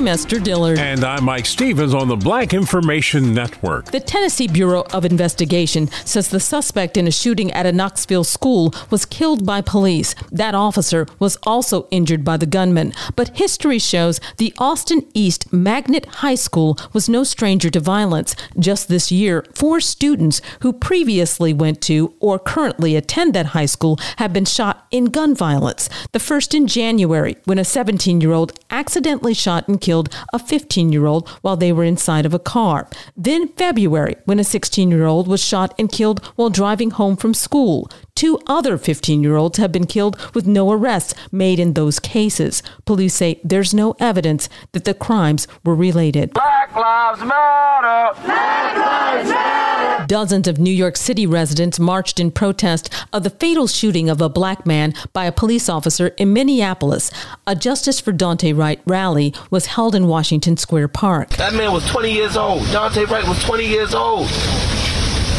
I'm Esther Dillard. And I'm Mike Stevens on the Black Information Network. The Tennessee Bureau of Investigation says the suspect in a shooting at a Knoxville school was killed by police. That officer was also injured by the gunman. But history shows the Austin East Magnet High School was no stranger to violence. Just this year, four students who previously went to or currently attend that high school have been shot in gun violence. The first in January, when a 17 year old accidentally shot and killed a 15 year old while they were inside of a car. Then February, when a 16 year old was shot and killed while driving home from school. Two other 15 year olds have been killed with no arrests made in those cases. Police say there's no evidence that the crimes were related. Black Lives Matter! Black Lives Matter! Dozens of New York City residents marched in protest of the fatal shooting of a black man by a police officer in Minneapolis. A Justice for Daunte Wright rally was held in Washington Square Park. That man was 20 years old. Daunte Wright was 20 years old.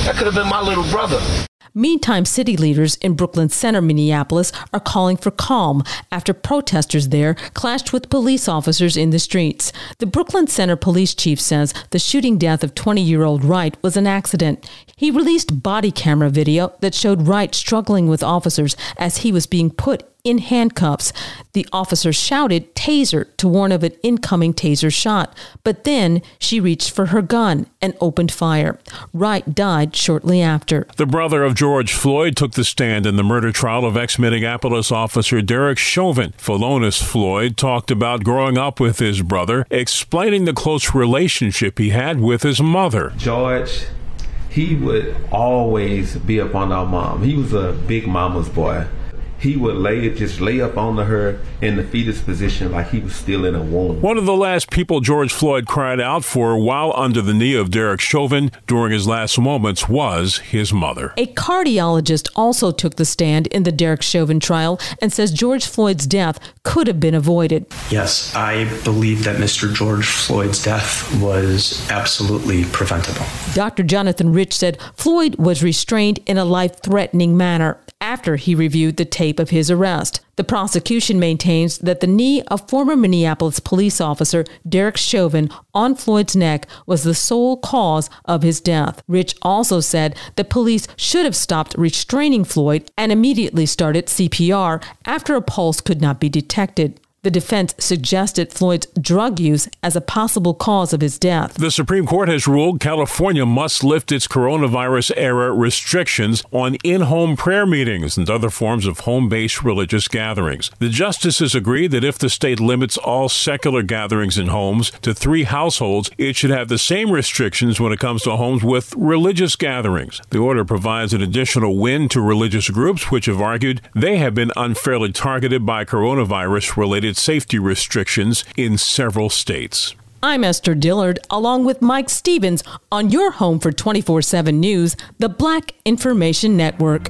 That could have been my little brother. Meantime, city leaders in Brooklyn Center, Minneapolis, are calling for calm after protesters there clashed with police officers in the streets. The Brooklyn Center police chief says the shooting death of 20 year old Wright was an accident. He released body camera video that showed Wright struggling with officers as he was being put in handcuffs. The officer shouted taser to warn of an incoming taser shot, but then she reached for her gun and opened fire. Wright died shortly after. The brother of George Floyd took the stand in the murder trial of ex Minneapolis officer Derek Chauvin. Philonise Floyd talked about growing up with his brother, explaining the close relationship he had with his mother. George he would always be up on our mom. He was a big mama's boy he would lay just lay up on her in the fetus position like he was still in a womb. One of the last people George Floyd cried out for while under the knee of Derek Chauvin during his last moments was his mother. A cardiologist also took the stand in the Derek Chauvin trial and says George Floyd's death could have been avoided. Yes, I believe that Mr. George Floyd's death was absolutely preventable. Dr. Jonathan Rich said Floyd was restrained in a life threatening manner after he reviewed the tape of his arrest. The prosecution maintains that the knee of former Minneapolis police officer Derek Chauvin on Floyd's neck was the sole cause of his death. Rich also said that police should have stopped restraining Floyd and immediately started CPR after a pulse could not be detected. The defense suggested Floyd's drug use as a possible cause of his death. The Supreme Court has ruled California must lift its coronavirus era restrictions on in home prayer meetings and other forms of home based religious gatherings. The justices agreed that if the state limits all secular gatherings in homes to three households, it should have the same restrictions when it comes to homes with religious gatherings. The order provides an additional win to religious groups which have argued they have been unfairly targeted by coronavirus related safety restrictions in several states. I'm Esther Dillard, along with Mike Stevens, on your home for 24 7 news, the Black Information Network.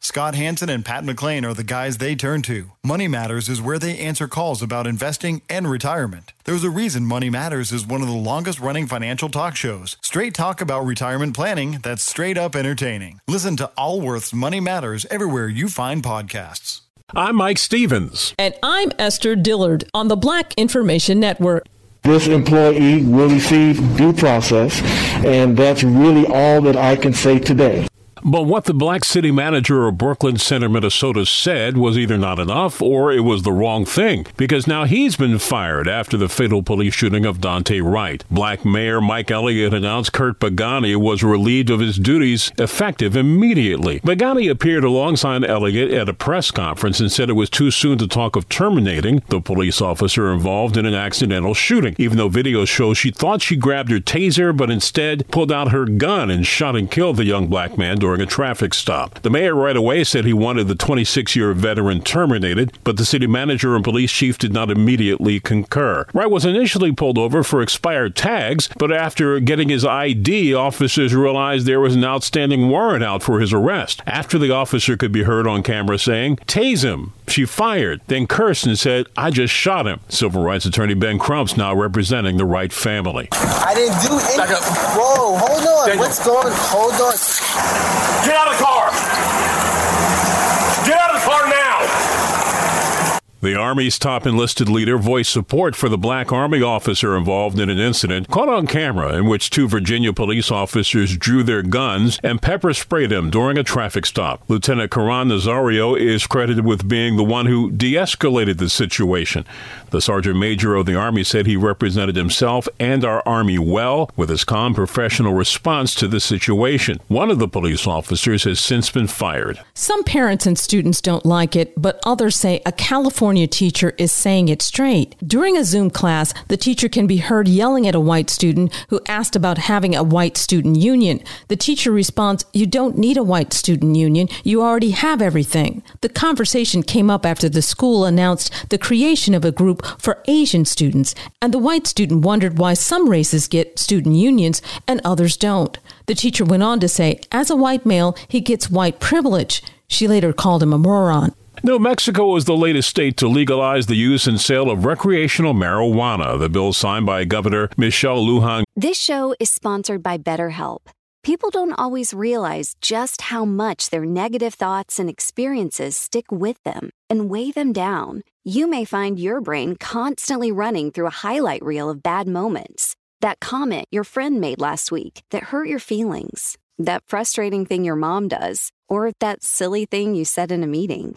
Scott Hanson and Pat McClain are the guys they turn to. Money Matters is where they answer calls about investing and retirement. There's a reason Money Matters is one of the longest running financial talk shows. Straight talk about retirement planning that's straight up entertaining. Listen to Allworth's Money Matters everywhere you find podcasts. I'm Mike Stevens. And I'm Esther Dillard on the Black Information Network. This employee will receive due process, and that's really all that I can say today. But what the black city manager of Brooklyn Center, Minnesota said was either not enough or it was the wrong thing because now he's been fired after the fatal police shooting of Daunte Wright. Black Mayor Mike Elliott announced Curt Boganey was relieved of his duties effective immediately. Boganey appeared alongside Elliott at a press conference and said it was too soon to talk of terminating the police officer involved in an accidental shooting, even though video shows she thought she grabbed her taser but instead pulled out her gun and shot and killed the young black man during a traffic stop. The mayor right away said he wanted the 26 year veteran terminated, but the city manager and police chief did not immediately concur. Wright was initially pulled over for expired tags, but after getting his ID, officers realized there was an outstanding warrant out for his arrest. After the officer could be heard on camera saying, Tase him. She fired, then cursed and said, I just shot him. Civil rights attorney Ben Crumps now representing the Wright family. I didn't do anything. Whoa, hold on. Daniel. What's going Hold on. Get out of the car! Get out of the car now! The Army's top enlisted leader voiced support for the black Army officer involved in an incident caught on camera in which two Virginia police officers drew their guns and pepper sprayed him during a traffic stop. Lieutenant Caron Nazario is credited with being the one who de escalated the situation. The Sergeant Major of the Army said he represented himself and our Army well with his calm professional response to the situation. One of the police officers has since been fired. Some parents and students don't like it, but others say a California teacher is saying it straight. During a Zoom class, the teacher can be heard yelling at a white student who asked about having a white student union. The teacher responds, You don't need a white student union. You already have everything. The conversation came up after the school announced the creation of a group for Asian students, and the white student wondered why some races get student unions and others don't. The teacher went on to say, As a white male, he gets white privilege. She later called him a moron. New Mexico is the latest state to legalize the use and sale of recreational marijuana. The bill signed by Governor Michelle Lujan. This show is sponsored by BetterHelp. People don't always realize just how much their negative thoughts and experiences stick with them and weigh them down. You may find your brain constantly running through a highlight reel of bad moments. That comment your friend made last week that hurt your feelings. That frustrating thing your mom does. Or that silly thing you said in a meeting.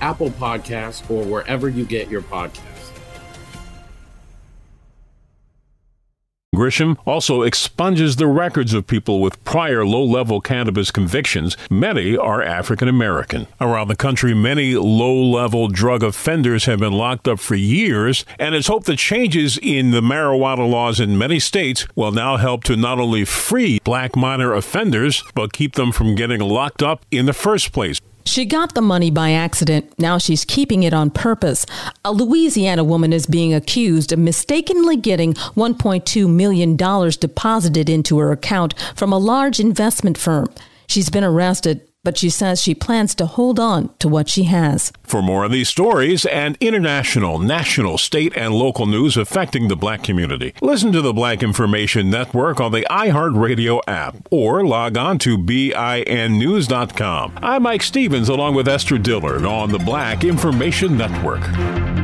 Apple Podcasts, or wherever you get your podcasts. Grisham also expunges the records of people with prior low level cannabis convictions. Many are African American. Around the country, many low level drug offenders have been locked up for years, and it's hoped that changes in the marijuana laws in many states will now help to not only free black minor offenders, but keep them from getting locked up in the first place. She got the money by accident. Now she's keeping it on purpose. A Louisiana woman is being accused of mistakenly getting $1.2 million deposited into her account from a large investment firm. She's been arrested but she says she plans to hold on to what she has. For more of these stories and international, national, state, and local news affecting the black community, listen to the Black Information Network on the iHeartRadio app or log on to BINnews.com. I'm Mike Stevens along with Esther Dillard on the Black Information Network.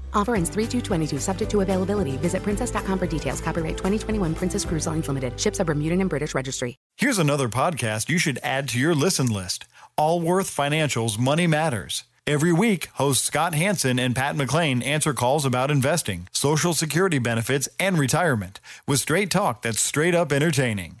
Offer ends 3 22 subject to availability. Visit princess.com for details. Copyright 2021 Princess Cruise Lines Limited. Ships are Bermudan and British Registry. Here's another podcast you should add to your listen list Allworth Financial's Money Matters. Every week, hosts Scott Hanson and Pat McClain answer calls about investing, social security benefits, and retirement with straight talk that's straight up entertaining.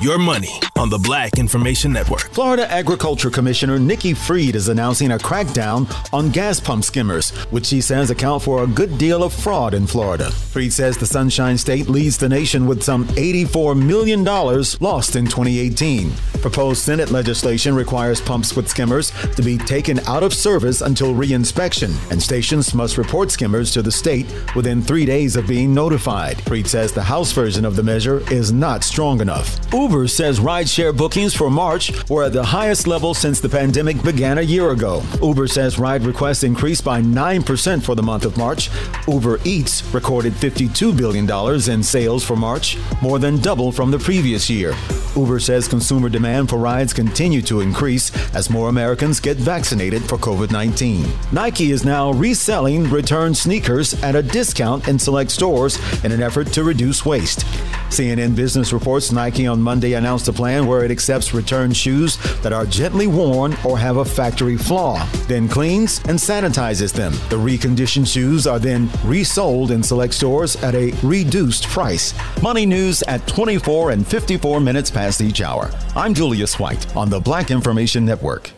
Your money on the Black Information Network. Florida Agriculture Commissioner Nikki Fried is announcing a crackdown on gas pump skimmers, which she says account for a good deal of fraud in Florida. Fried says the Sunshine State leads the nation with some $84 million lost in 2018. Proposed Senate legislation requires pumps with skimmers to be taken out of service until reinspection, and stations must report skimmers to the state within three days of being notified. Fried says the House version of the measure is not strong enough. Uber says rideshare bookings for March were at the highest level since the pandemic began a year ago. Uber says ride requests increased by 9% for the month of March. Uber Eats recorded $52 billion in sales for March, more than double from the previous year. Uber says consumer demand for rides continue to increase as more Americans get vaccinated for COVID 19. Nike is now reselling returned sneakers at a discount in select stores in an effort to reduce waste. CNN Business reports Nike on Monday announced a plan where it accepts returned shoes that are gently worn or have a factory flaw, then cleans and sanitizes them. The reconditioned shoes are then resold in select stores at a reduced price. Money news at 24 and 54 minutes past each hour. I'm Julius White on the Black Information Network.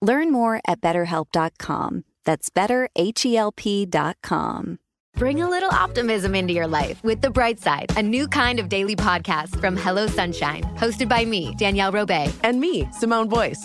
Learn more at betterhelp.com. That's betterhelp.com. Bring a little optimism into your life with The Bright Side, a new kind of daily podcast from Hello Sunshine, hosted by me, Danielle Robay. And me, Simone Boyce.